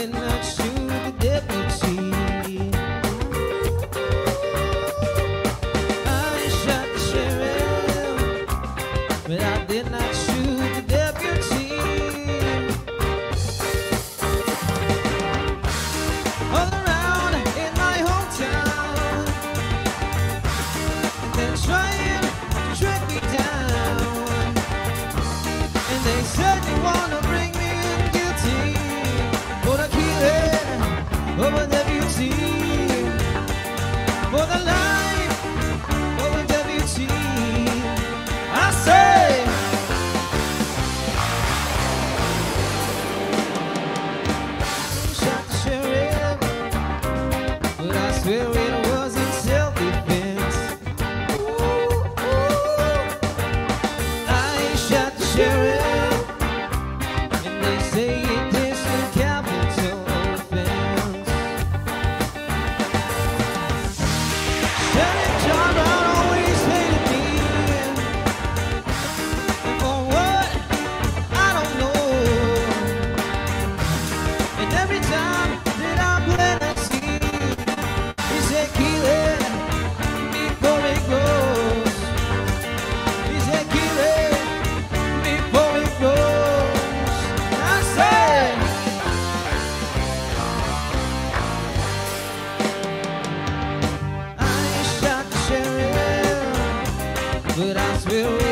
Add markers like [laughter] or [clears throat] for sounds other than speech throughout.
did not but I swear.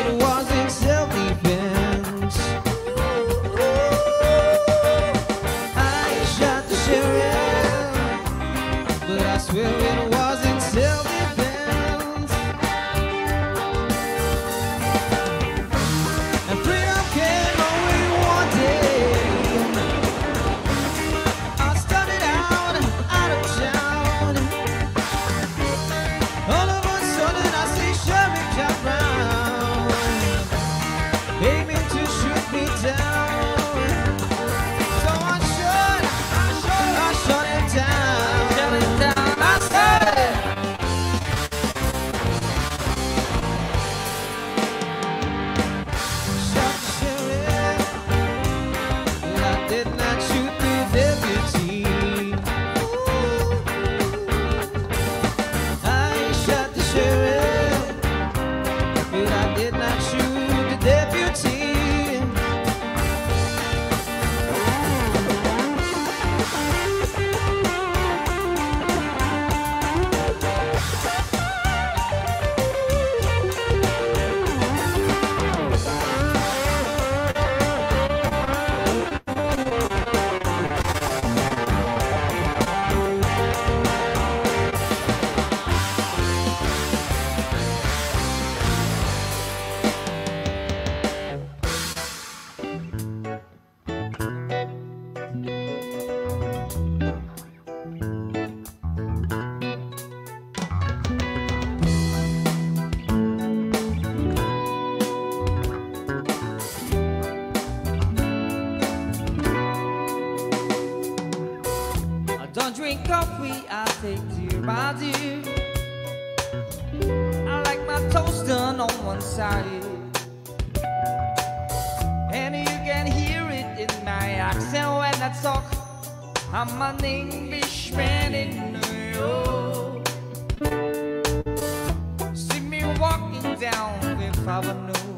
Don't drink coffee, I take dear by dear. I like my toast done on one side. And you can hear it in my accent when I talk. I'm an Englishman in New York. See me walking down Fifth Avenue.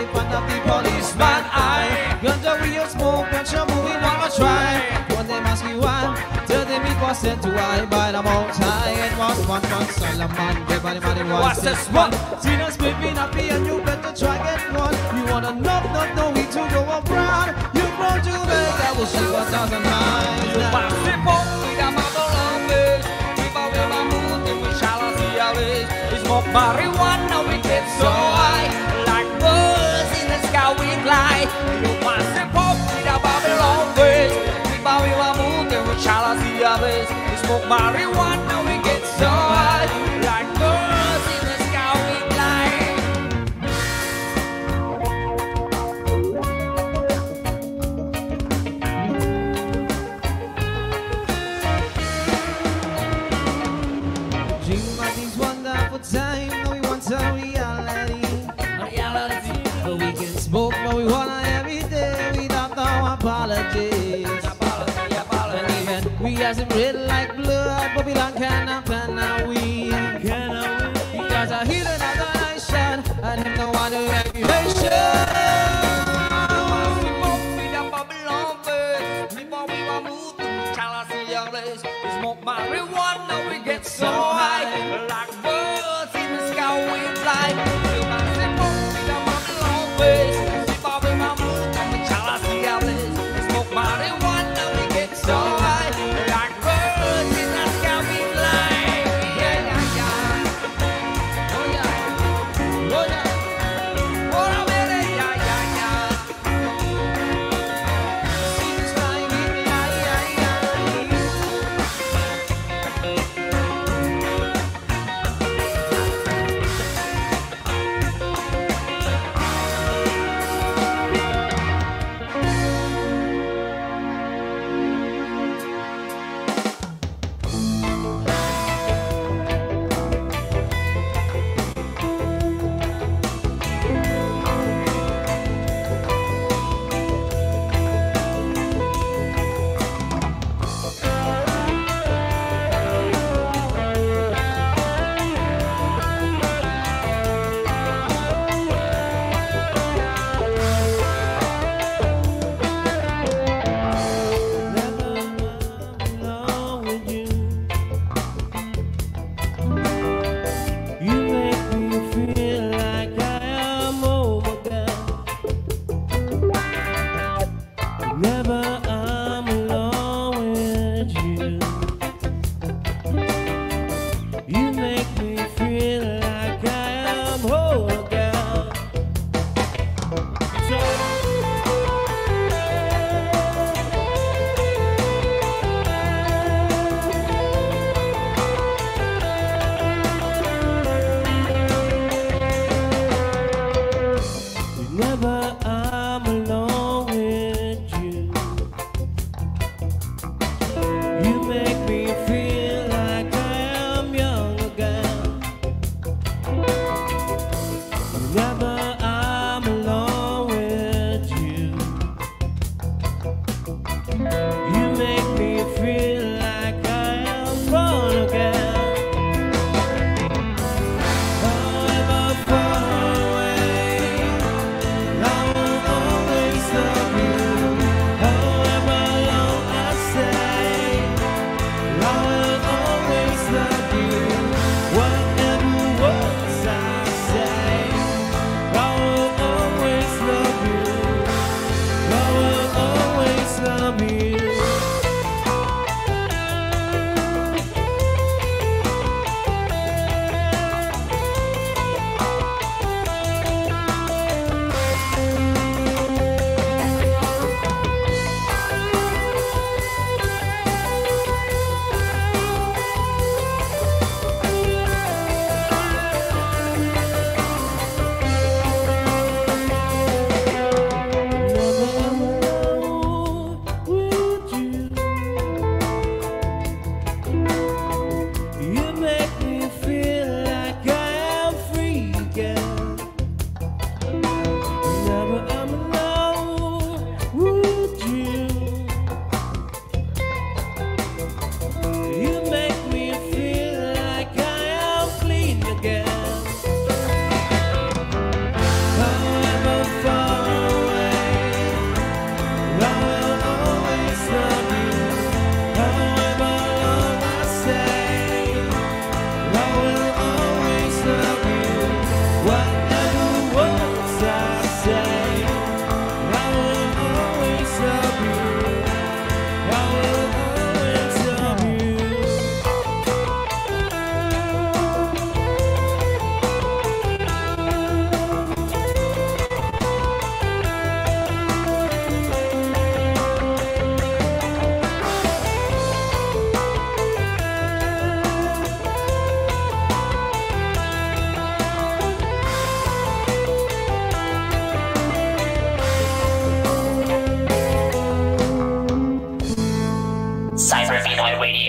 it, but not the policeman. I guns are real smoke, and show moving on a try. One them ask me why, tell them it was sent to I by the most high. It was one man, Solomon, everybody man, it was this one. Tina's been here and you better try get one. You wanna knock, knock, no, we to go abround. You won't do that, will shoot us out of mind. You want to we got my long days. If I will, I'm moving, we shall see our ways. It's more marijuana, we get so high we'll challenge the smoke marijuana, we Because I'm red like blood, Babylon cannot plan now we. Because I hear another eye shot, and him no one who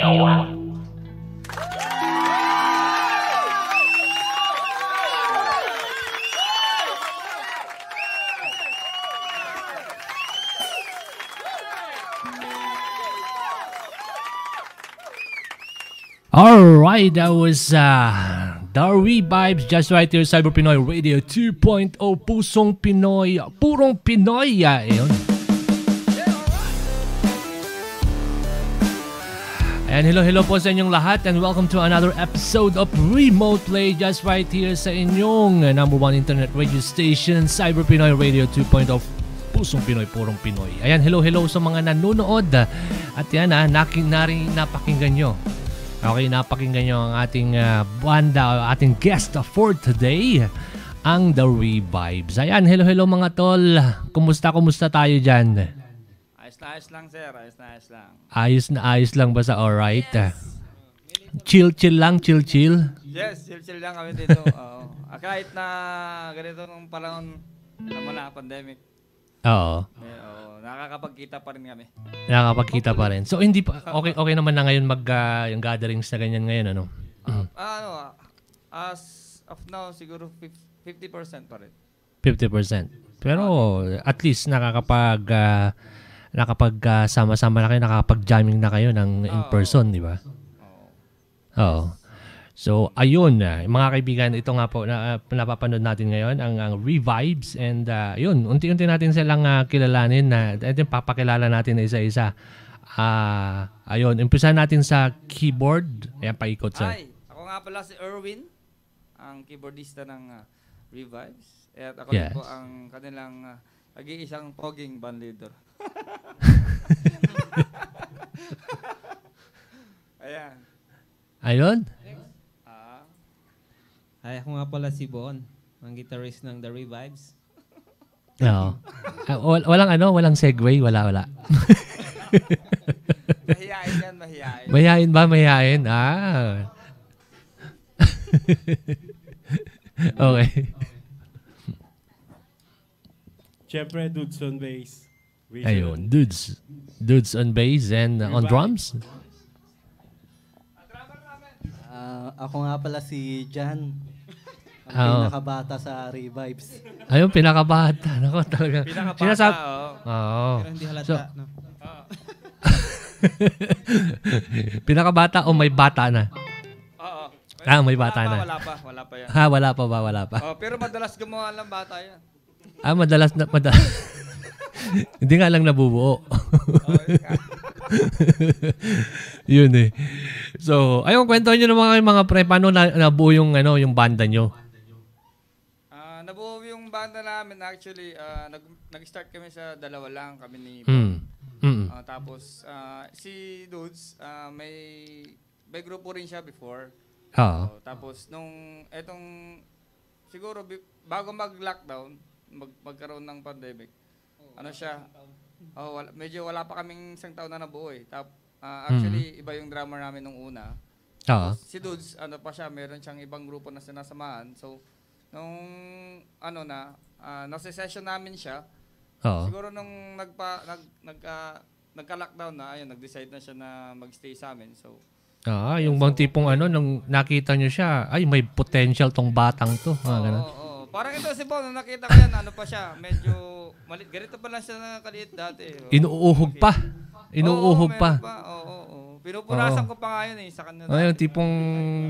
Pinoy Alright, that was uh, Darwi Vibes just right here, Cyber Pinoy Radio 2.0, Pusong Pinoy, Purong Pinoy. Uh, And hello, hello po sa inyong lahat and welcome to another episode of Remote Play just right here sa inyong number one internet radio station, Cyber Pinoy Radio 2.0, Pusong Pinoy, Purong Pinoy. Ayan, hello, hello sa mga nanonood. At yan, ah, naking, naring napakinggan nyo. Okay, napakinggan nyo ang ating uh, banda, ating guest for today, ang The Revibes. Ayan, hello, hello mga tol. Kumusta, kumusta tayo dyan? Na ayos lang, sir. Ayos na ayos lang. Ayos na ayos lang ba sa alright? Chill, chill lang, chill, chill. Yes, chill-chill lang kami dito. [laughs] Oo. Ah, kahit na ganito nung panahon naman na pandemic. Oo, Eh, oo, nakakapagkita pa rin kami. nakakapagkita pa rin. So, hindi pa, okay, okay naman na ngayon mag, ah, yung gatherings na ganyan ngayon, ano? Ah, ano, ah, as of now, siguro fif- 50% pa rin. 50%. Pero at least nakakapag ah, nakapag ah, sama-sama na kayo, nakakapag-jamming na kayo ng in person, di ba? Oo. So, ayun, ah, mga kaibigan, ito nga po na ah, napapanood natin ngayon ang, ang Revibes and ah, yun, unti-unti natin silang ah, kilalanin na ito yung papakilala natin na isa-isa. Ah, ayun, umpisa natin sa keyboard. Ayan, paikot sa. Hi, ako nga pala si Erwin, ang keyboardista ng ah, Revives. At ako Yes. po ang kanilang ah, nag-iisang poging band leader. [laughs] Ayan. Ayun. Ah, Hi, ako nga pala si Bon, ang guitarist ng The Revives. Oo. Wal- walang ano, walang segue, wala, wala. [laughs] mahihain yan, mahihain. Mayayain ba? Mayayain? Ah. [laughs] okay. Siyempre, dudes on bass. Visual. Ayun, dudes. Dudes on bass and uh, on drums. Ah, ako nga pala si Jan. Ang Oo. pinakabata sa Revives. Ayun, pinakabata. [laughs] Nako, talaga. Pinakabata, Sinasab- oo. Pero hindi halata, So- no? [laughs] pinakabata o may bata na? Oo. Ah, may bata wala na. Pa, wala pa, wala pa yan. Ha, wala pa ba? Wala pa. Oh, pero madalas gumawa lang bata yan. Ah, madalas na, madalas. [laughs] Hindi nga lang nabubuo. [laughs] Yun eh. So, ayun, kwento nyo naman kayo mga pre, paano na, nabuo yung, ano, yung banda nyo? Ah, nabuo yung banda namin actually, ah, nag, nag-start kami sa dalawa lang kami ni Hmm. Mm. Ah, tapos ah, si Dudes, ah, may may grupo rin siya before. Oo. Oh, tapos nung etong siguro bago mag-lockdown, mag, magkaroon ng pandemic. Ano siya? Oh, wala, medyo wala pa kaming isang taon na nabuo eh. Tap, ah, actually iba yung drummer namin nung una. Oo. Si Dudes, ano pa siya, meron siyang ibang grupo na sinasamahan. So, nung ano na, uh, nasa session namin siya, Oo. siguro nung nagpa, nag, nag, ah, nagka-lockdown na, ayun, nag-decide na siya na mag-stay sa amin. So, Ah, yung bang tipong ano, nung nakita nyo siya, ay, may potential tong batang to. Ah, oo, ganun. oo, oo. Parang ito si Bon, nung nakita ko yan, ano pa siya, medyo, malit, ganito pa lang siya na kaliit dati. Oo. Inuuhog pa. Inuuhog Oo, pa. Oo, oo, oo. Pinupunasan ko pa nga yun eh, sa kanya. Ah, yung tipong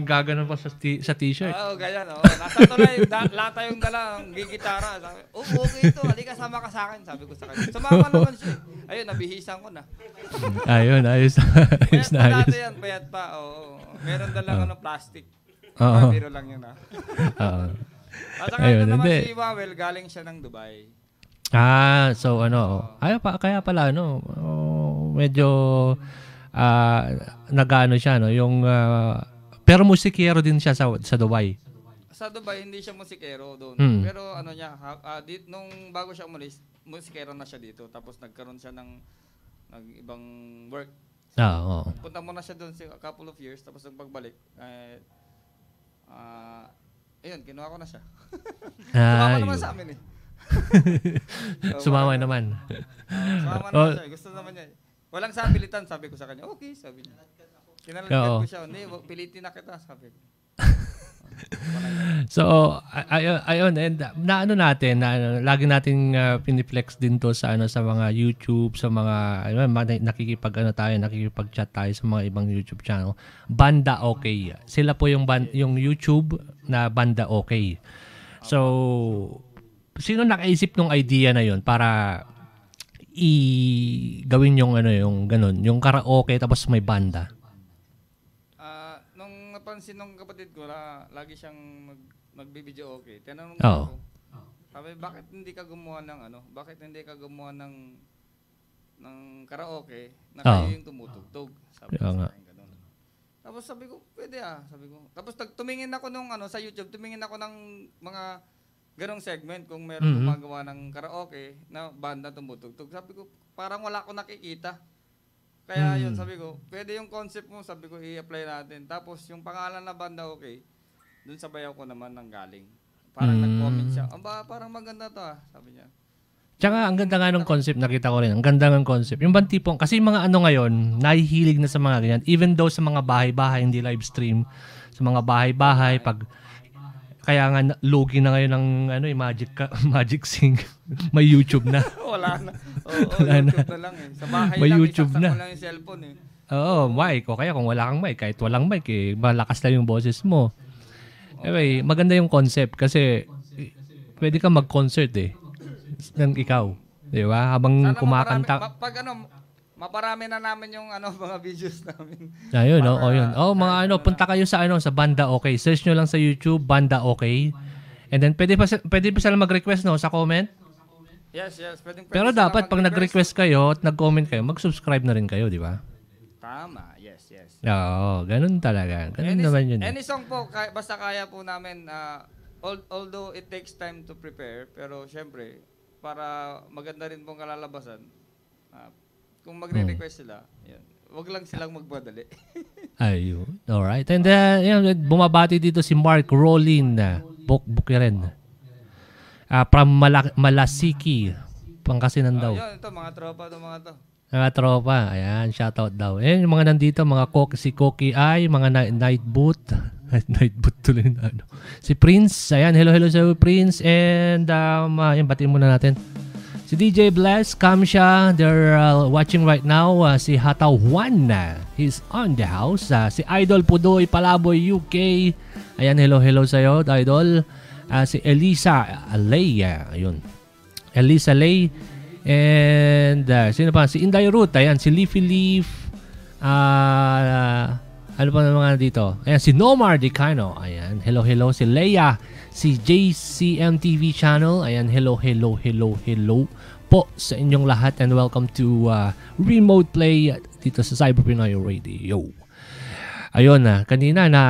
gaganon pa sa, t- sa t-shirt. Oo, ganyan. Oo. Nasa tulay, da, lahat tayong dala, ang gigitara. Sabi, oh, okay ito. Halika, sama ka sa akin. Sabi ko sa kanya. Sumama naman siya. Ayun, nabihisan ko na. Ayun, ayos. ayos Payat na pa ayos. dati yan, payat pa. Oo. Meron dalang ano, plastic. Oo. Biro lang yun ah. [laughs] Oo. At saka Ayun, naman hindi. si Wawel, galing siya ng Dubai. Ah, so ano, ay pa kaya pala ano, oh, medyo ah nagano siya no, yung ah, pero musikero din siya sa sa Dubai. Sa Dubai, hindi siya musikero doon. Hmm. Pero ano niya, ha, ah, dit, nung bago siya umalis, musikero na siya dito. Tapos nagkaroon siya ng, ng ibang work. Ah, oo. Punta mo na siya doon sa a couple of years. Tapos nung pagbalik, eh, ah, ayun, kinuha ko na siya. [laughs] Sumama naman sa amin eh. [laughs] Sumama naman. Sumama Oh. naman siya. Gusto naman niya. Walang sapilitan, sabi ko sa kanya. Okay, sabi niya. Kinalagyan Oo. ko siya. Hindi, pilitin na kita, sabi ko. So, ay- ay- ayun, and na ano natin, na ano, lagi nating uh, piniflex din to sa ano sa mga YouTube, sa mga ano, nakikipag ano tayo, nakikipag-chat tayo sa mga ibang YouTube channel. Banda Okay. Sila po yung ban- yung YouTube na Banda Okay. So, sino nakaisip ng idea na yon para i gawin yung ano yung ganun, yung karaoke tapos may banda. Nung napansin nung kapatid ko, na lagi siyang mag, magbibideo okay. Tinanong Oo. ko, sabi, bakit hindi ka gumawa ng ano? Bakit hindi ka gumawa ng ng karaoke na kayo yung tumutugtog? Sabi ko nga. sa akin, ganun. Tapos sabi ko, pwede ah. Sabi ko. Tapos tag- tumingin ako nung ano sa YouTube, tumingin ako ng mga ganong segment kung meron Mhm. gumagawa ng karaoke na banda tumutugtog. Sabi ko, parang wala akong nakikita. Kaya yun, Mm. sabi ko, pwede yung concept mo, sabi ko, i-apply natin. Tapos yung pangalan na banda okay, dun sa bayaw ko naman nang galing. Parang Mm. nag-comment siya, aba, parang maganda to ah, sabi niya. Tsaka ang ganda nga ng concept, nakita ko rin. Ang ganda ng concept. Yung bang tipong, kasi mga ano ngayon, nahihilig na sa mga ganyan. Even though sa mga bahay-bahay, hindi live stream. Sa mga bahay-bahay, pag kaya nga na- lugi na ngayon ng ano, eh, magic ka- [laughs] magic sing. May YouTube na. [laughs] Wala na. Oo, [laughs] Wala na. YouTube na lang eh. Sa bahay May lang, YouTube isaksak na. mo lang yung cellphone eh. Oo, mic. O kaya kung wala kang mic, kahit walang mic, eh, malakas lang yung boses mo. Anyway, maganda yung concept kasi eh, pwede kang mag-concert eh. Ng ikaw. Di ba? Habang Sana kumakanta. maparami- ma- pag ano, maparami na namin yung ano, [laughs] mga videos namin. Ayun, oh, Para- oh, yun. Oh, mga ano, punta kayo sa ano, sa Banda Okay. Search nyo lang sa YouTube, Banda Okay. And then pwede pa pwede pa sila mag-request no sa comment. Yes, yes. Pwedeng, pwede Pero dapat pag nag-request kayo at nag-comment kayo, mag-subscribe na rin kayo, di ba? Tama, yes, yes. Oo, ganun talaga. Ganun any, naman yun. eh. Any song po, kaya, basta kaya po namin, al- although it takes time to prepare, pero syempre, para maganda rin pong kalalabasan, ah, kung magre-request sila, yun, wag lang silang magmadali. [laughs] Ayun. Alright. And uh, yun, bumabati dito si Mark Rollin na Buk Bukiren. Ah, from Mala- Malasiki, Pangasinan daw. yun, ito, mga tropa to mga to. Mga tropa. Ayan, shoutout daw. Ayan, yung mga nandito, mga Cook, si Cookie Ay, mga na- Night Boot. [laughs] night Boot tuloy na ano. Si Prince. Ayan, hello, hello sa Prince. And, um, uh, yan, batiin muna natin. Si DJ Bless, Kamsha, they're uh, watching right now. Uh, si Hataw Juan, uh, he's on the house. Uh, si Idol Pudoy, Palaboy, UK. Ayan, hello, hello sa'yo, Idol. Uh, si Elisa Alea, ayun. Elisa Lay. And uh, sino pa? Si Inday Ruth. Ayan, si Leafy Leaf. Ah, ano pa ng mga dito? Ayan, si Nomar Dicano. Ayan, hello, hello. Si Leia. Si JCM TV channel. Ayan, hello, hello, hello, hello po sa inyong lahat and welcome to uh, Remote Play dito sa Cyber Pinoy Radio. Ayun na, kanina na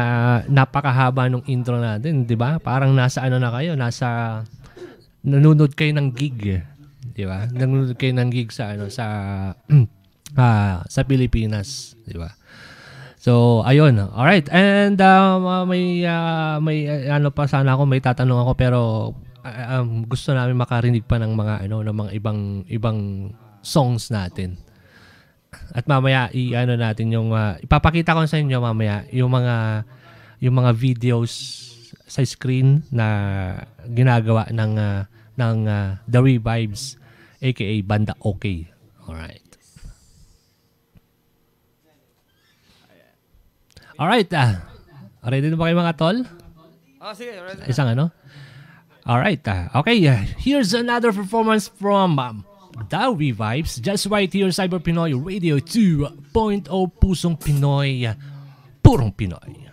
napakahaba nung intro natin, 'di ba? Parang nasa ano na kayo, nasa nanonood kayo ng gig, 'di ba? Nanonood kayo ng gig sa ano sa [clears throat] ah, sa Pilipinas, 'di ba? So, ayun. All right. And uh, may uh, may uh, ano pa sana ako, may tatanong ako pero uh, um, gusto namin makarinig pa ng mga ano ng mga ibang ibang songs natin. At mamaya i-ano natin yung uh, ipapakita ko sa inyo mamaya yung mga yung mga videos sa screen na ginagawa ng uh, ng uh, The Revives aka Banda Okay. Alright. Alright. Uh, ready na ba kayo mga tol? Oh, sige, ready. Isang ano? Alright. Uh, okay. Uh, here's another performance from um, The Revives. Just right here, Cyber Pinoy Radio 2.0 Pusong Pinoy. Purong Pinoy.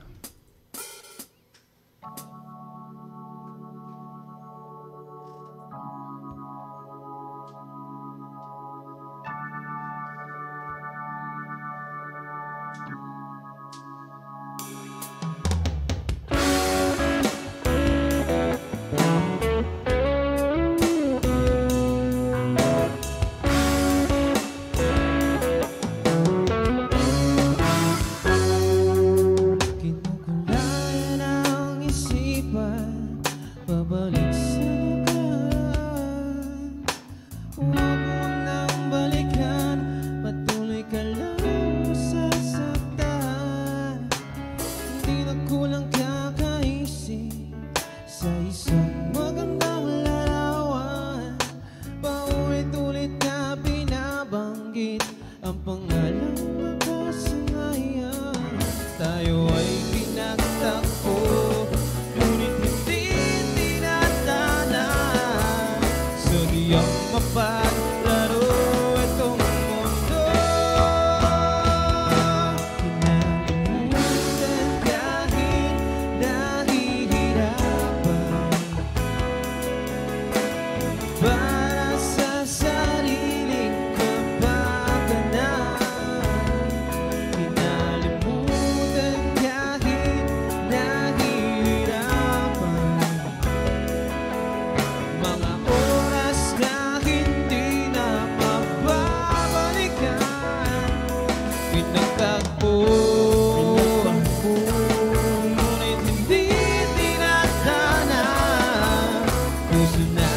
Listen.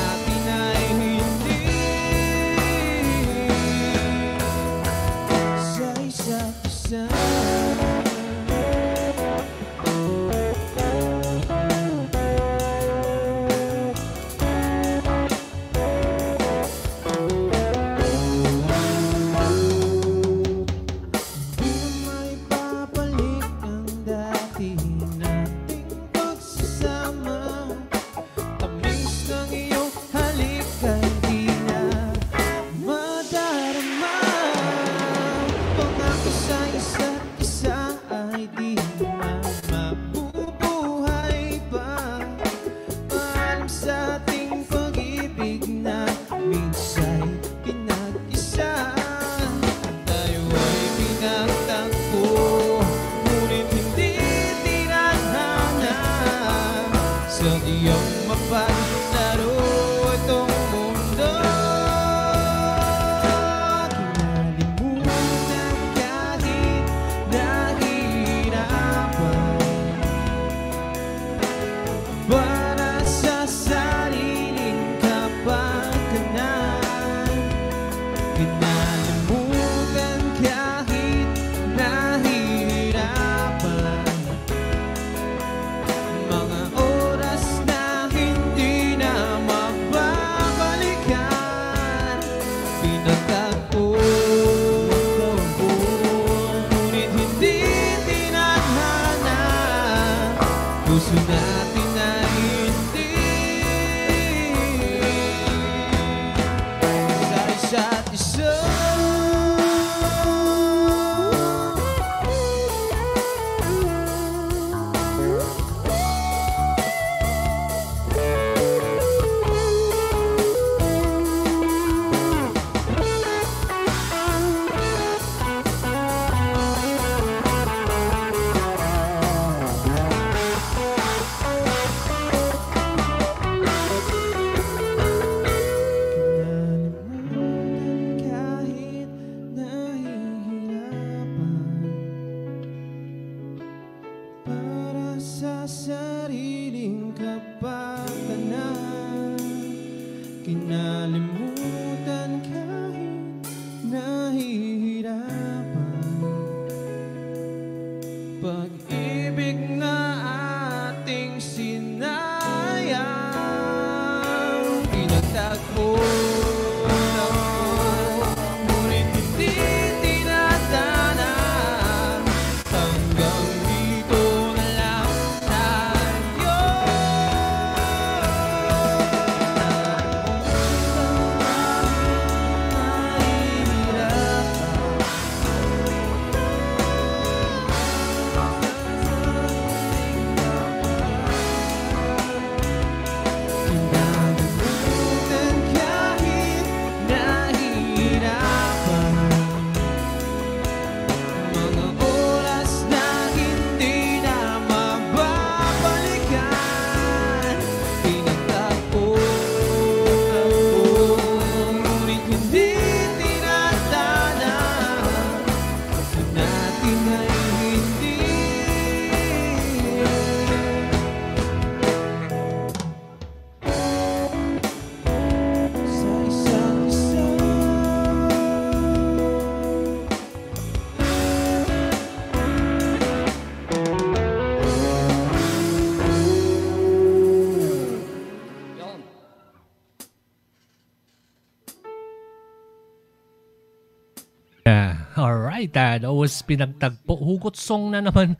Uh, that was pinagtagpo. Hugot song na naman.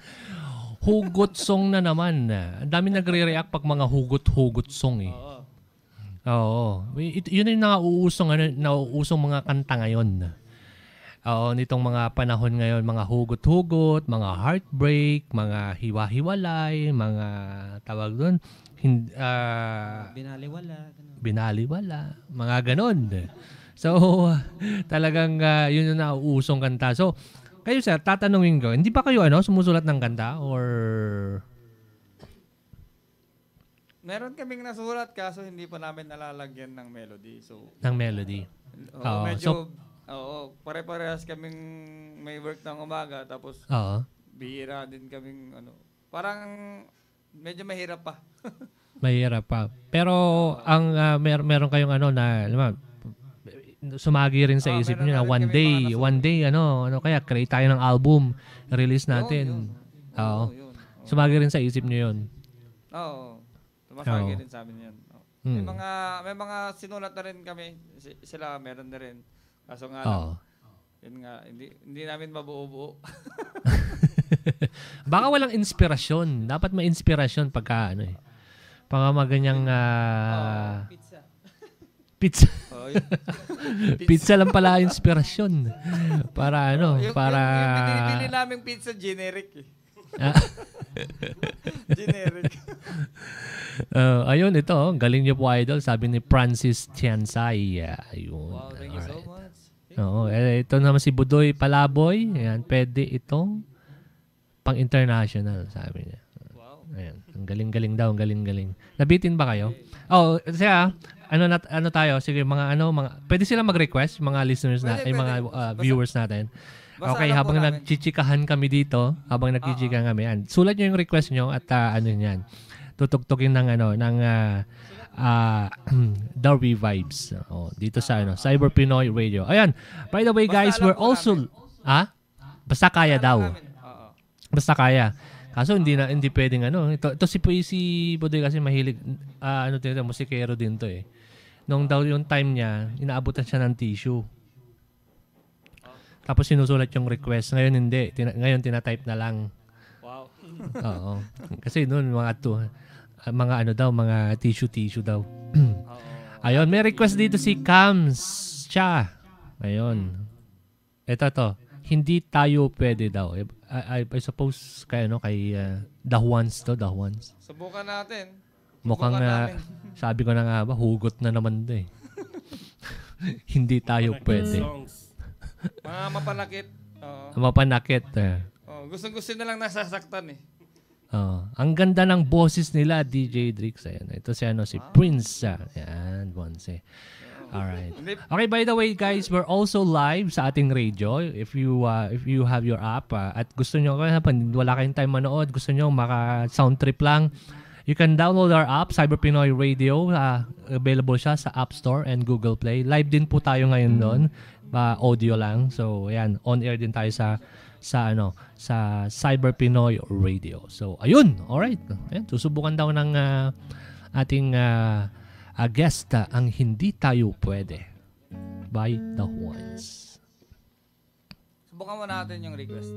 Hugot song na naman. Ang dami nagre-react pag mga hugot-hugot song eh. Oo. Oo. It, yun yung nauusong, ano, nauusong mga kanta ngayon. Oo, nitong mga panahon ngayon, mga hugot-hugot, mga heartbreak, mga hiwa-hiwalay, mga tawag doon, hin, ah, Binaliwala. ganun. binaliwala, mga ganon. So, [laughs] talagang ah, yun yung nauusong kanta. So, kayo sir, tatanungin ko, hindi ba kayo ano, sumusulat ng kanta or Meron kaming nasulat kaso hindi pa namin nalalagyan ng melody. So, ng melody? oo, Oo, medyo, so- oo, pare-parehas kaming may work ng umaga tapos Oo. bihira din kaming ano. Parang medyo mahirap pa. [laughs] Mahirap pa. Pero ang ah, mer- meron kayong ano na, alam mo, sumagi rin sa Oo, isip niyo na one day, one day ano, ano kaya create tayo ng album, release natin. Oo. Oo. Sumagi rin sa isip niyo 'yun. Oo. Tumasagi Oo. rin sa amin yan. Oo. May Hmm. mga may mga sinulat na rin kami. Si- Sila meron na rin. Kaso nga Oo. lang, yun nga, hindi, hindi namin mabuo-buo. [laughs] Baka walang inspirasyon. Dapat may inspirasyon pagka ano eh. Pagka maganyang ah, Pizza. pizza. [laughs] [laughs] Pizza lang pala inspirasyon. Para ano, yung, para Yung, yung binibili naming pizza, generic eh. Ah, [laughs] generic. uh, ayun ito, oh, galing niyo po idol, sabi ni Francis Tiansay. Ayun. wow, thank you so Alright. much. Oo, eh, ito naman si Budoy Palaboy. Ayan, pwede itong pang international, sabi niya. Wow. Ayan, ang galing-galing daw, ang galing-galing. Nabitin ba kayo? Oh, siya, ano nat ano tayo, sige mga ano, mga pwede sila mag-request mga listeners na, Pwede, ay mga pwede. uh, viewers natin. Basta okay, habang nagchichikahan kami dito, habang nagchichikahan kami, yan, sulat niyo yung request niyo at uh, ano niyan. Tutugtugin ng ano, ng uh, uh, [clears throat] Darby Vibes. Oh, dito sa ano, Cyber Pinoy Radio. Ayan. By the way, guys, we're also ah, basta kaya daw. Basta kaya. Kaso hindi na hindi pwedeng ano. Ito, ito si si Budoy kasi mahilig ah, ano ito, musikero din to eh. Nung daw yung time niya, inaabutan siya ng tissue. Tapos sinusulat yung request. Ngayon hindi. Tina, ngayon tinatype na lang. Wow. [laughs] Oo. Kasi noon mga to, ah, mga ano daw, mga tissue-tissue daw. Ayun, may request dito si Kams Cha. Ayun. Ito to. Hindi tayo pwede daw. I, I, I suppose kay ano kay uh, Dahuans to, Dahuans. Subukan natin. Mukhang Subukan ah, sabi ko na nga ba, hugot na naman 'to eh. [laughs] Hindi tayo Panakit pwede. Songs. Mga mapanakit. Oo. Mapanakit. eh. Oh, gustong-gusto na lang nasasaktan eh. Oh, ang ganda ng boses nila, DJ Drix. Ayan. Ito si ano, si Prince. ah. Ayan, Bonse. Alright. Hindi, Okay, by the way, guys, we're also live sa ating radio. If you uh, if you have your app uh, at gusto nyo, kaya wala kayong time manood, gusto nyo maka sound trip lang, you can download our app, Cyber Pinoy Radio. Uh, available siya sa App Store and Google Play. Live din po tayo ngayon doon. Uh, audio lang. So, ayan, on air din tayo sa sa ano sa Cyber Pinoy Radio. So, ayun. All right. Ayan, susubukan daw ng uh, ating uh, uh, guest uh, ang hindi tayo pwede by the ones. subukan mo natin yung request.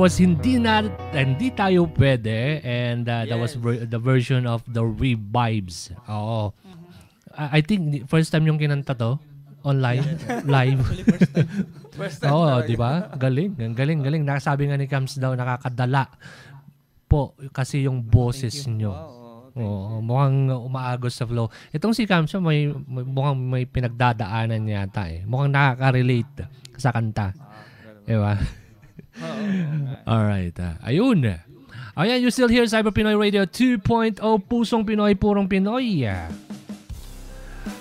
Was Hindi na Hindi tayo pwede and uh, that was ver- the version of the Revibes. Oo. I, I think first time yung kinanta to online live. [laughs] First time Oo, talaga. di ba? Galing, ang galing, galing. Nakasabi nga ni Cams daw nakakadala po kasi yung boses nyo. Oo, mukhang umaagos sa flow. Itong si Cams may, may mukhang may pinagdadaanan yata eh. Mukhang nakaka-relate sa kanta. Di ba? Alright. ah. ayun. Ayan, you still here, Cyber Pinoy Radio 2.0, Pusong Pinoy, Purong Pinoy.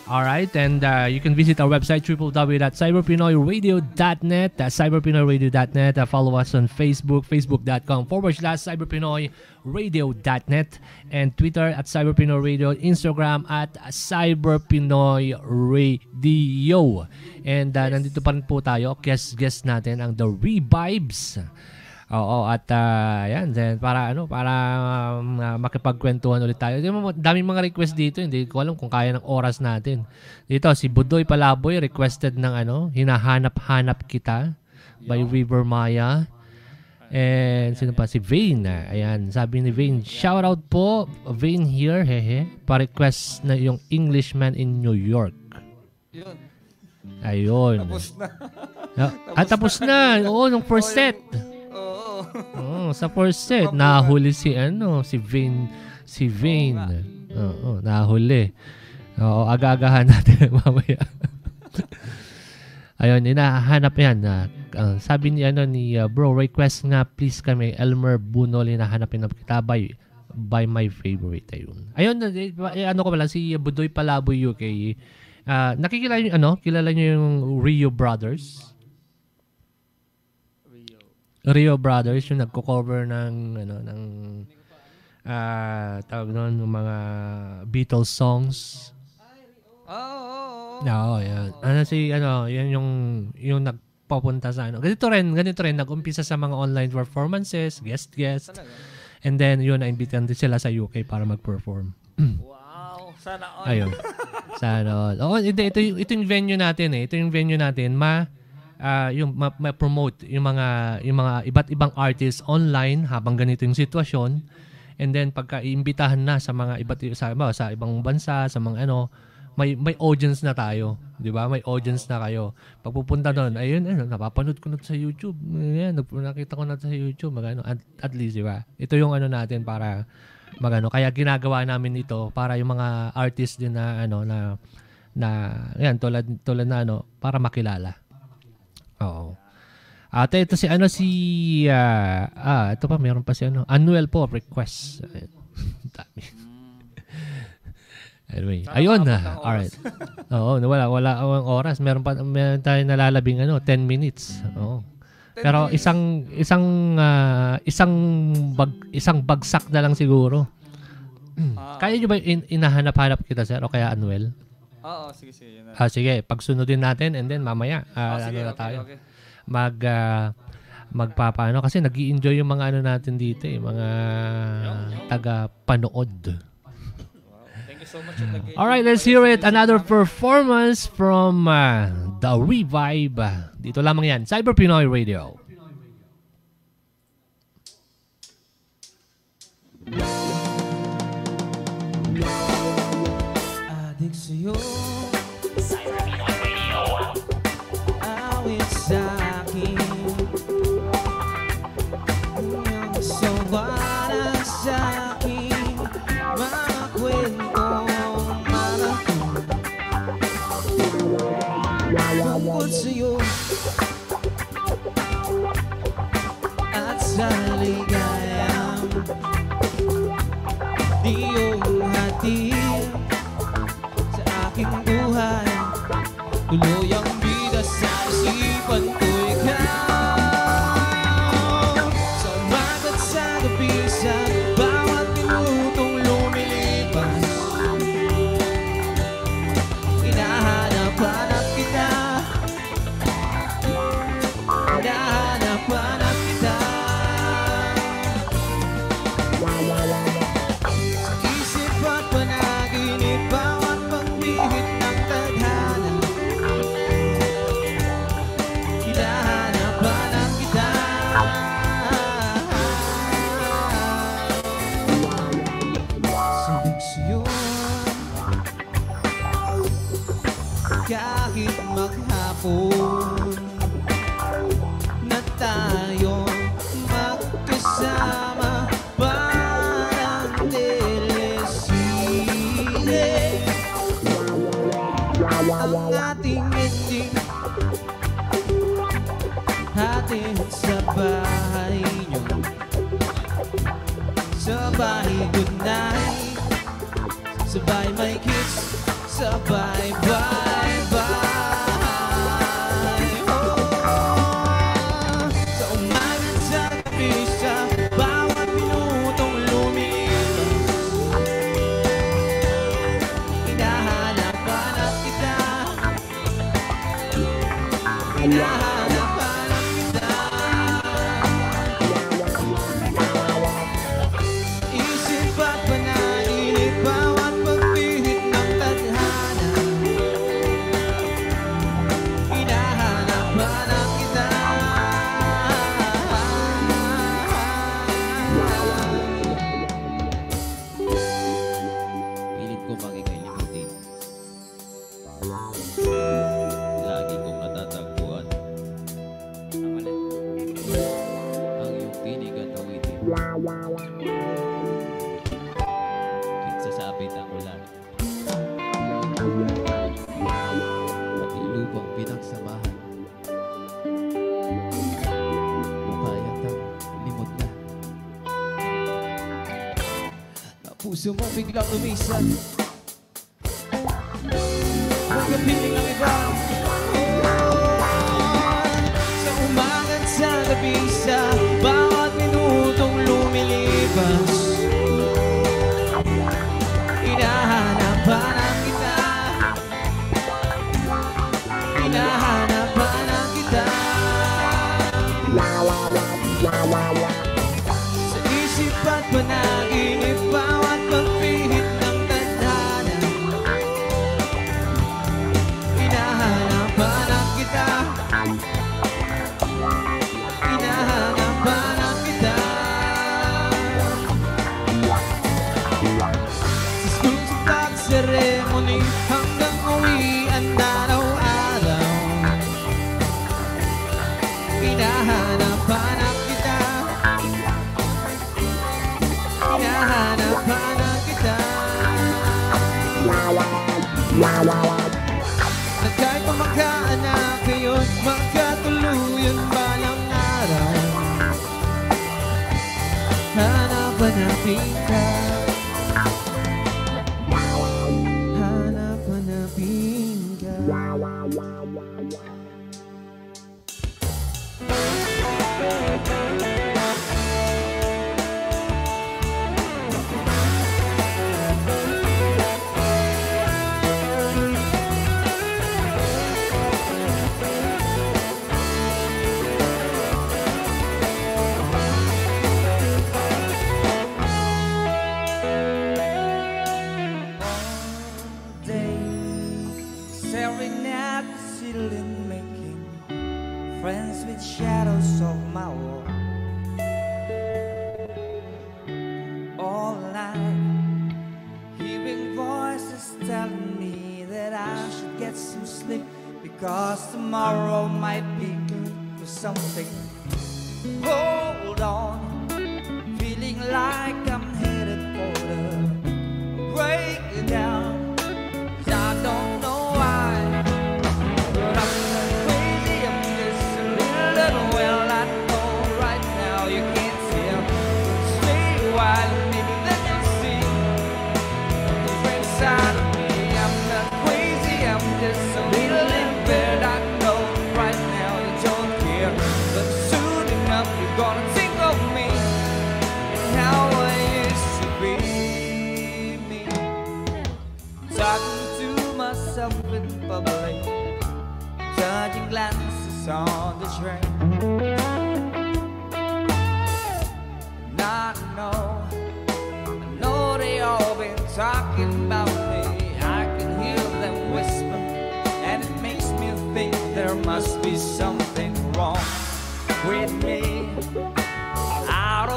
Alright, and uh, you can visit our website, www.cyberpinoyradio.net, uh, cyberpinoyradio.net. Uh, follow us on Facebook, facebook.com forward slash cyberpinoyradio.net, and Twitter at cyberpinoyradio, Instagram at cyberpinoyradio. And uh, nandito pa rin po tayo, guest-guest natin ang The Revibes. Oo, at ah, yan, then para ano, para um, ah, makipagkwentuhan ulit tayo. Di mo, daming mga request dito, hindi ko alam kung kaya ng oras natin. Dito, si Budoy Palaboy requested ng ano, Hinahanap-hanap kita by River Maya. And sino pa? Si Vane. Ayan, sabi ni Vane, shout out po, Vane here, hehe, pa-request na yung Englishman in New York. Yun. Ayun. Tapos na. Ah, ah, tapos na. [laughs] Oo, nung first set. [laughs] Oo. Oh, sa first set, nahuli si ano, si Vane, si Vane. Oo, nahuli. Oo, aga-agahan [laughs] natin mamaya. [laughs] Ayun, hinahanap yan. na uh, sabi ni ano ni uh, bro, request nga please kami Elmer Bunol hinahanapin na kita by by my favorite ayun. Ayun, eh, eh, ano ko pala si Budoy Palaboy UK. Uh, nakikilala niyo ano? Kilala niyo yung Rio Brothers? Rio Brothers yung nagko-cover ng ano ng ah tawag noon ng mga Beatles songs. Oo, oo, oo. Oo, yan. Ano si ano, yan yung yung nagpapunta sa ano. Ganito rin, ganito rin nag-umpisa sa mga online performances, guest guest. Talaga. And then yun na-invitean din sila sa UK para mag-perform. [clears throat] Wow. Sana all. Ayun. sa ano. Oo, ito, ito, ito yung venue natin eh. Ito yung venue natin. Ma ah, yung ma- ma-promote yung mga yung mga iba't ibang artists online habang ganito yung sitwasyon. And then pagka iimbitahan na sa mga iba't sa, ba, sa ibang bansa, sa mga ano, may may audience na tayo, 'di ba? May audience na kayo. Pagpupunta doon, ayun, ayun, napapanood ko na sa YouTube. Ayan, nag- nakita ko na sa YouTube, magano at, at least, 'di ba? Ito yung ano natin para magano kaya ginagawa namin ito para yung mga artists din na ano na na yan tulad tulad na ano para makilala. Oo. Ate, ito si ano si ah, ah ito pa meron pa si ano Anuel po request. [laughs] Dami. Anyway, Sana ayun na. ang oras. Alright. Oo, wala wala ang oras. Meron pa meron tayong nalalabing ano, 10 minutes. Oo. Pero isang isang ah, isang bag, isang bagsak na lang siguro. Ah, Kaya nyo ba in, inahanap-hanap kita sir o kaya Anuel? Oo, sige, sige. Yun na. Ah, sige, pagsunodin natin and then mamaya Ah, ah, sige, ano na okay, tayo. okay. Mag ah, magpapaano kasi nag enjoy yung mga ano natin dito eh, mga taga panood. Wow. Thank you so All right, let's hear it. Another performance from ah, The Revive. Dito lamang yan, Cyber Pinoy Radio. Adik sa'yo Ang puso mo biglang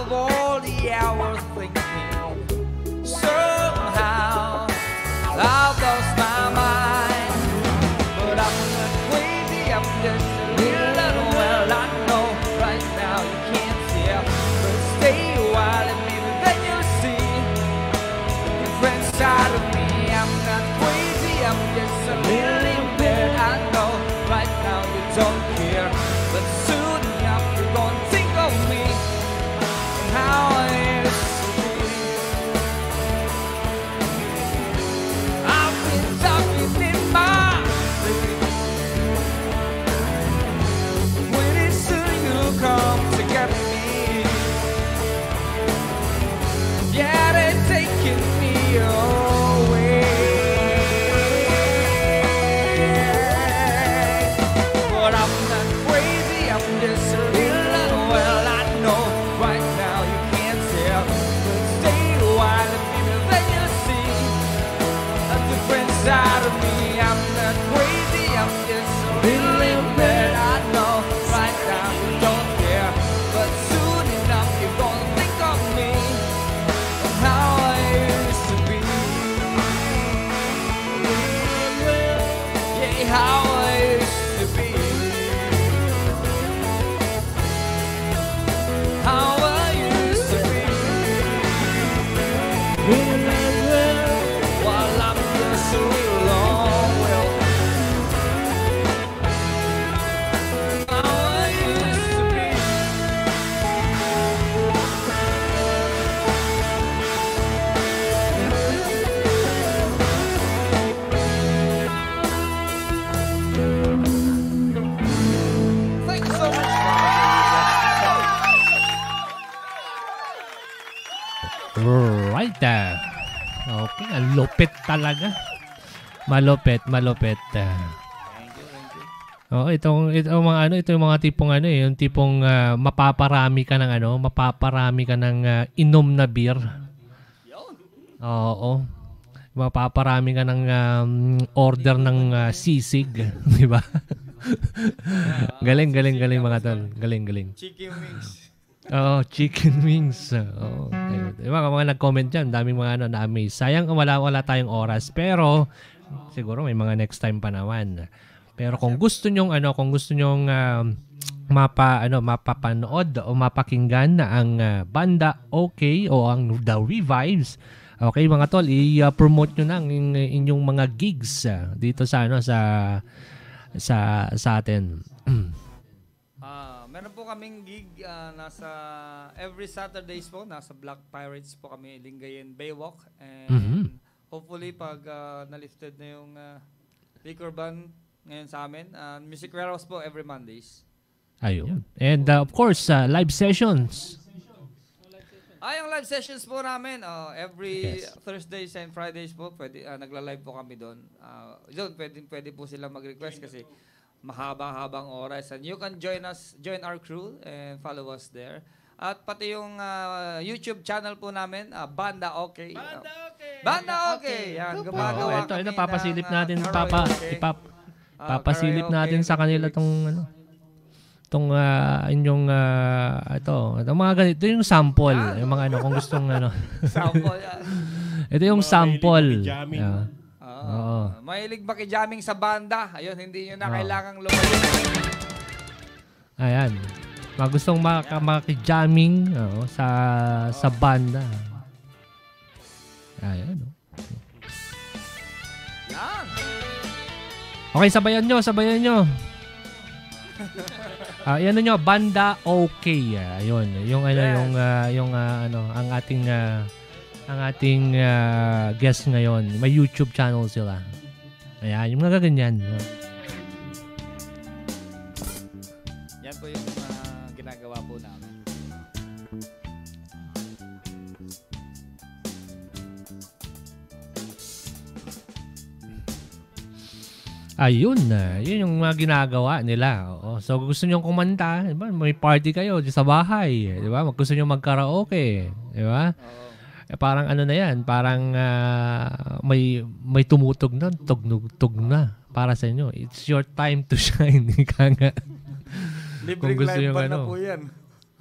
of all the hours thinking, Ang lupit talaga. Malupit, malupit. you. Oo, itong itong mga ano, ito yung mga tipong ano eh, yung tipong ah, mapaparami ka ng ano, mapaparami ka ng ah, inom na beer. Oo. Mapaparami ka ng um, order ng ah, sisig, [laughs] di ba? galing, galing, galing mga tol. Galing, galing. Chicken wings. Oo, chicken [laughs] wings. Ayun. Yung mga, mga nag-comment dyan, daming mga ano, na-amaze. Sayang wala, wala tayong oras. Pero, siguro may mga next time pa naman. Pero kung gusto nyong, ano, kung gusto nyong um, mapa, ano, mapapanood o mapakinggan na ang ah, banda okay o ang The Revives, okay mga tol, i-promote nyo na ang in- inyong mga gigs ah, dito sa, ano, sa, sa, sa atin. [clears throat] Meron po kaming gig ah, nasa every Saturdays po nasa Black Pirates po kami Lingayen Baywalk and Mhm. hopefully pag ah, na-lifted na yung ah, liquor ban ngayon sa amin, ah, Music Warehouse po every Mondays. Ayun. And uh, of course, uh, live sessions. Ah, yung live sessions po namin, ah, every Yes. Thursdays and Fridays po, pwede, ah, nagla-live po kami doon. Ah, doon, pwede, pwede po sila mag-request kasi mahaba-habang oras. And you can join us, join our crew and follow us there. At pati yung ah, YouTube channel po namin, ah, Banda Okay. Banda Okay! Banda Okay! Yan, Oh, gumagawa ito, ito, kami papasilip ng, ah, natin, karaoke. papa, ipap, Ah, papasilip karaoke natin sa kanila tong, ano, tong ah, inyong, ah, ito, itong mga ganito, yung sample, yung mga ano, kung gustong, ano, [laughs] Sample yan. [laughs] ito yung Mga sample. mahilig makijamming. Ah, Oo. Mahilig makijamming sa banda. Ayun, hindi nyo na Oo. kailangang lumayo. ayan. Mga gustong maka, makijamming oo, sa, sa banda. Ayan. oh. Yan. Okay, sabayan nyo, sabayan nyo. [laughs] Ah, yan nyo, banda okay. Ah, yun, yung ano, Yes. yung ah, yung ah, ano, ang ating ah, ang ating ah, guest ngayon. May YouTube channel sila. Ayan, yung mga ganyan. Yan po yung ah, ginagawa po namin. Ayun na, yun yung mga ginagawa nila. Oo. So gusto niyo kumanta, di ba? May party kayo sa bahay, di ba? Gusto niyo magkaraoke, di ba? Oo. Eh, parang ano na yan, parang ah, may may tumutog na, tugnog-tug na para sa inyo. It's your time to [laughs] shine. Ika nga. Libreng gusto live yung band na ano. po yan.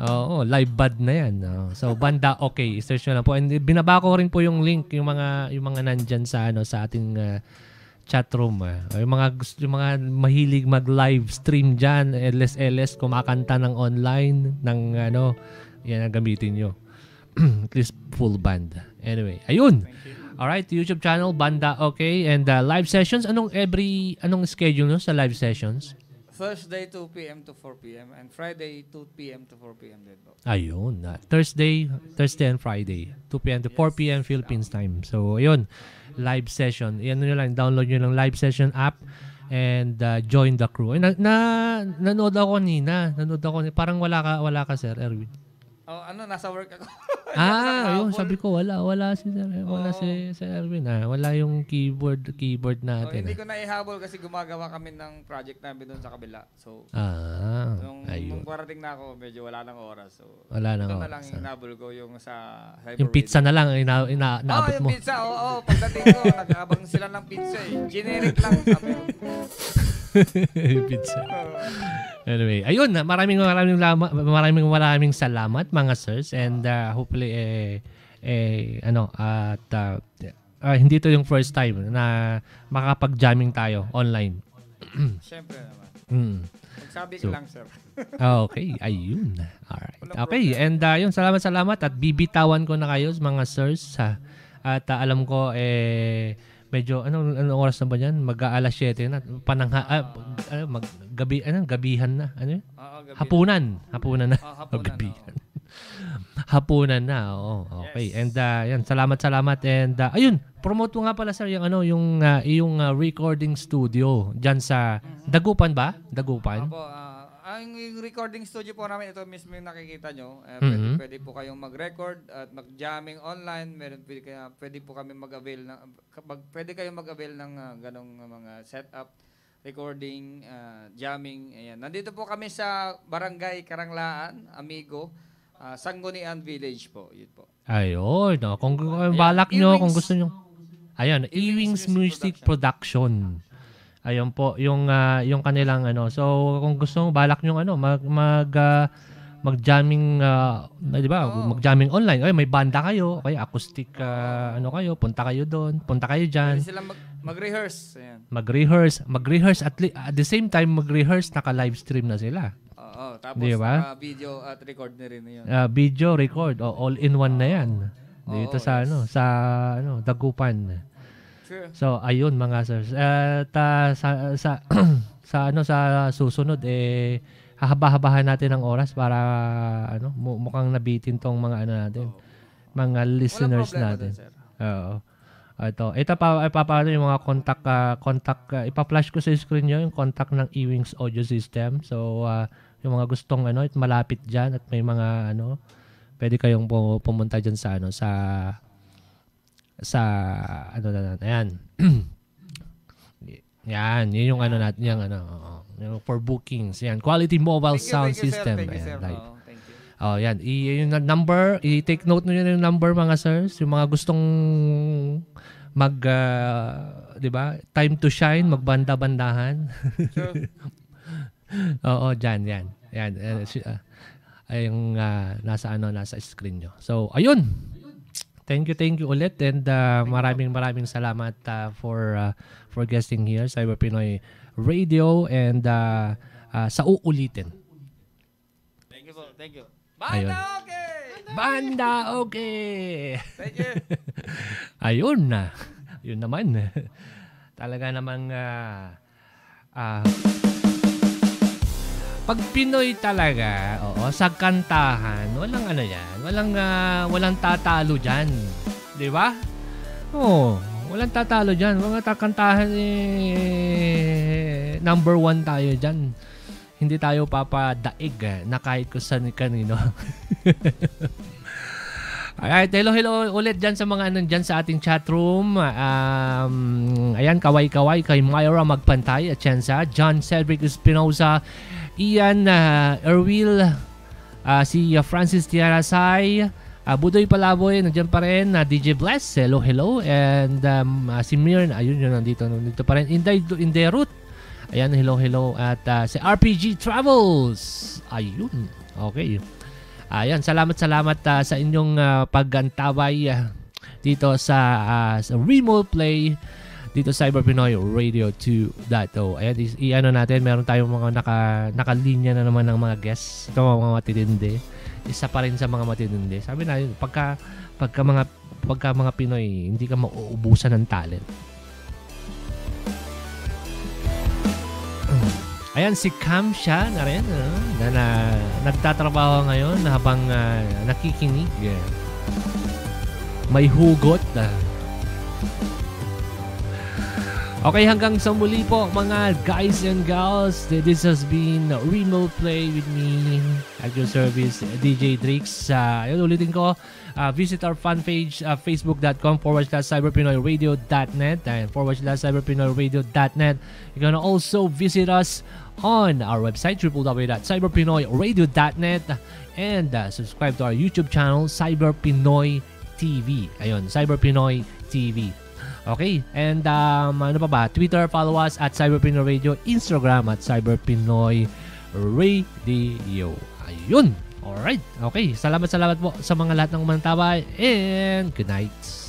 Oo, live bad na yan. oo. So banda okay, search nyo lang po. And binaba ko rin po yung link yung mga yung mga nandyan sa ano sa ating ah, chat room. ah. Yung mga yung mga mahilig mag-live stream diyan, LS LS kumakanta ng online ng ano, yan ang gamitin nyo. [clears throat] At least full band. Anyway, ayun. Alright, YouTube channel, Banda Okay. And uh, live sessions, anong every, anong schedule nyo sa live sessions? Thursday 2 p.m. to 4 p.m. and Friday 2 p.m. to 4 p.m. din po. Ayun. ah, Thursday, Thursday and Friday. 2 p.m. to 4 p.m. Philippines time. So, ayun. Live session. Yan nyo lang. Download nyo lang live session app and uh, join the crew. Na, na, nanood ako kanina. Nanood ako. ni- Parang wala ka, wala ka, Sir Erwin. Oh, ano, nasa work ako. [laughs] Ah, ayun. Nakahabol. Sabi ko, wala. Wala si Sir, wala Oo. si Sir Erwin. Ah. Wala yung keyboard keyboard Oh, natin. hindi ah. ko na ihabol kasi gumagawa kami ng project namin doon sa kabila. So, Ah, nung, ayun. nung parating na ako, medyo wala nang oras. So, Wala na ito oras, na lang ah. yung hinabol ko yung sa Cyber Yung pizza na lang, ina, ina, Oh, naabot yung mo. pizza. Oo, oh, pagdating ko, nag-aabang sila ng pizza eh. Generic lang. Sabi ko. [laughs] [laughs] pizza. Anyway, ayun, maraming maraming lama, maraming maraming salamat mga sirs and uh, hopefully eh eh ano at uh, ah, hindi to yung first time na makapag-jamming tayo online. [clears throat] Siyempre naman. Mm. Ko So, lang, sir. [laughs] Okay, ayun. Alright. Okay, and uh, yun, salamat salamat at bibitawan ko na kayo mga sirs ha. At uh, alam ko eh medyo anong anong oras na ba yan? Mag-aalas 7 na. Panangha ah, ano, mag gabi ano, gabihan na. Ano? yun? Oo, gabi. Hapunan. Hapunan na. Ah, O, hapunan. gabi. oo. [laughs] Hapunan na. Oo. Okay. Yes. And uh, yan, salamat salamat and uh, ayun, promote mo nga pala sir yung ano, yung uh, yung uh, recording studio diyan sa Dagupan ba? Dagupan? Apo, ah, yung recording studio po namin, ito mismo yung nakikita nyo. Eh, pwede, pwede po kayong mag-record at mag-jamming online. Meron, pwede, kaya, pwede po kami mag-avail ng, mag, pwede kayong mag-avail ng ah, ganong mga setup, recording, ah, jamming. Ayan. Nandito po kami sa Barangay Karanglaan, Amigo, ah, Sanggunian Village po. Yun po. Ayun. No? Kung, kung balak nyo, kung Ewings- gusto nyo. Ayan, Ewings Music Production. Ayun po, yung ah, yung kanilang ano. So, kung gusto mo balak nyo ano, mag mag ah, mag-jamming ah, di ba? Oo. Mag-jamming online. Ay, may banda kayo, okay, acoustic ah, ano kayo, punta kayo doon, punta kayo diyan. Pwede silang mag- mag-rehearse. Ayan. Mag-rehearse, mag-rehearse at, li- at the same time mag-rehearse naka-live stream na sila. Oo, tapos Di ba? video at record na rin yun. Ah, video record, o all in one na 'yan. Dito Oo, sa yes. ano, sa ano, Dagupan. Sure. So, ayun mga sirs. At ah, sa, sa, [clears throat] sa, ano, sa susunod, eh, hahaba-habahan natin ang oras para, ano, mu- mukhang nabitin tong mga, ano natin, mga listeners natin. dun. Oo. Ito, ito pa, ipapaano yung mga contact, ah, contact, ah, ipa-flash ko sa screen nyo yung contact ng Ewings Audio System. So, ah, yung mga gustong, ano, it malapit dyan at may mga, ano, pwede kayong pu- pumunta dyan sa, ano, sa, sa, ano na natin, ayan. [clears throat] yan, yun yung ano natin, yung, ano, yung for bookings, yan. Quality Mobile Thank you, Sound you, sir. System. Thank you, Ayan, you. Oh, yan. I, yung number, i-take note nyo yun yung number mga sirs. Yung mga gustong mag, ah, di ba? Time to shine, magbanda-bandahan. Sure. [laughs] Oo, dyan, yan. Yan. Uh, ah, ay yung ah, nasa ano, nasa screen nyo. So, ayun. Thank you, thank you ulit. And ah, maraming maraming salamat ah, for ah, for guesting here sa Cyber Pinoy Radio and ah, ah, sa uulitin. Thank you po. Thank you. Ayun. Banda, okay! Banda, okay! Thank you. [laughs] Ayun na. Yun naman. [laughs] Talaga namang ah ah, pag Pinoy talaga, oo, sa kantahan, walang ano yan, walang ah, walang tatalo diyan. 'Di ba? Oo, walang tatalo diyan. Mga takantahan eh number one tayo diyan. Hindi tayo papadaig eh, na kahit kung saan kanino. [laughs] Alright, hello, hello ulit dyan sa mga nandyan sa ating chat room. Um, ayan, kaway-kaway kay Myra Magpantay at Chensa, John Cedric Espinosa, Ian uh, Erwil, ah, si uh, Francis Tiarasay, uh, Budoy Palaboy, nandiyan pa rin, uh, DJ Bless, hello, hello, and um, ah, si Mirn, ayun yun, nandito, nandito pa rin, Inday, Inday Ruth, ayan, hello, hello, at ah, si RPG Travels, ayun, okay. Ayan, salamat salamat ah, sa inyong uh, pagantabay ah, dito sa, ah, sa remote play dito sa Cyber Pinoy Radio 2.0. Ayan, i-ano natin, meron tayong mga naka, nakalinya na naman ng mga guests. Ito mga matitindi. Isa pa rin sa mga matitindi. Sabi na, pagka, pagka mga pagka mga Pinoy, hindi ka mauubusan ng talent. Ayan, si Cam siya na rin, ano, na, na nagtatrabaho ngayon habang ah, nakikinig. eh. May hugot. ah. Okay, hanggang sa muli po mga guys and gals. This has been Remote Play with me, at your service, DJ Drix. Uh, yun, ulitin ko, uh, visit our fan page, uh, facebook.com forward slash cyberpinoyradio.net and forward slash cyberpinoyradio.net. You can also visit us on our website, www.cyberpinoyradio.net and uh, subscribe to our YouTube channel, Cyber Pinoy TV. Ayun, Cyber Pinoy TV. Okay, and um, ano pa ba? Twitter, follow us at Cyber Pinoy Radio, Instagram at Cyber Pinoy Radio. Ayun. Alright. Okay. Salamat, salamat po sa mga lahat ng umantabay and good night.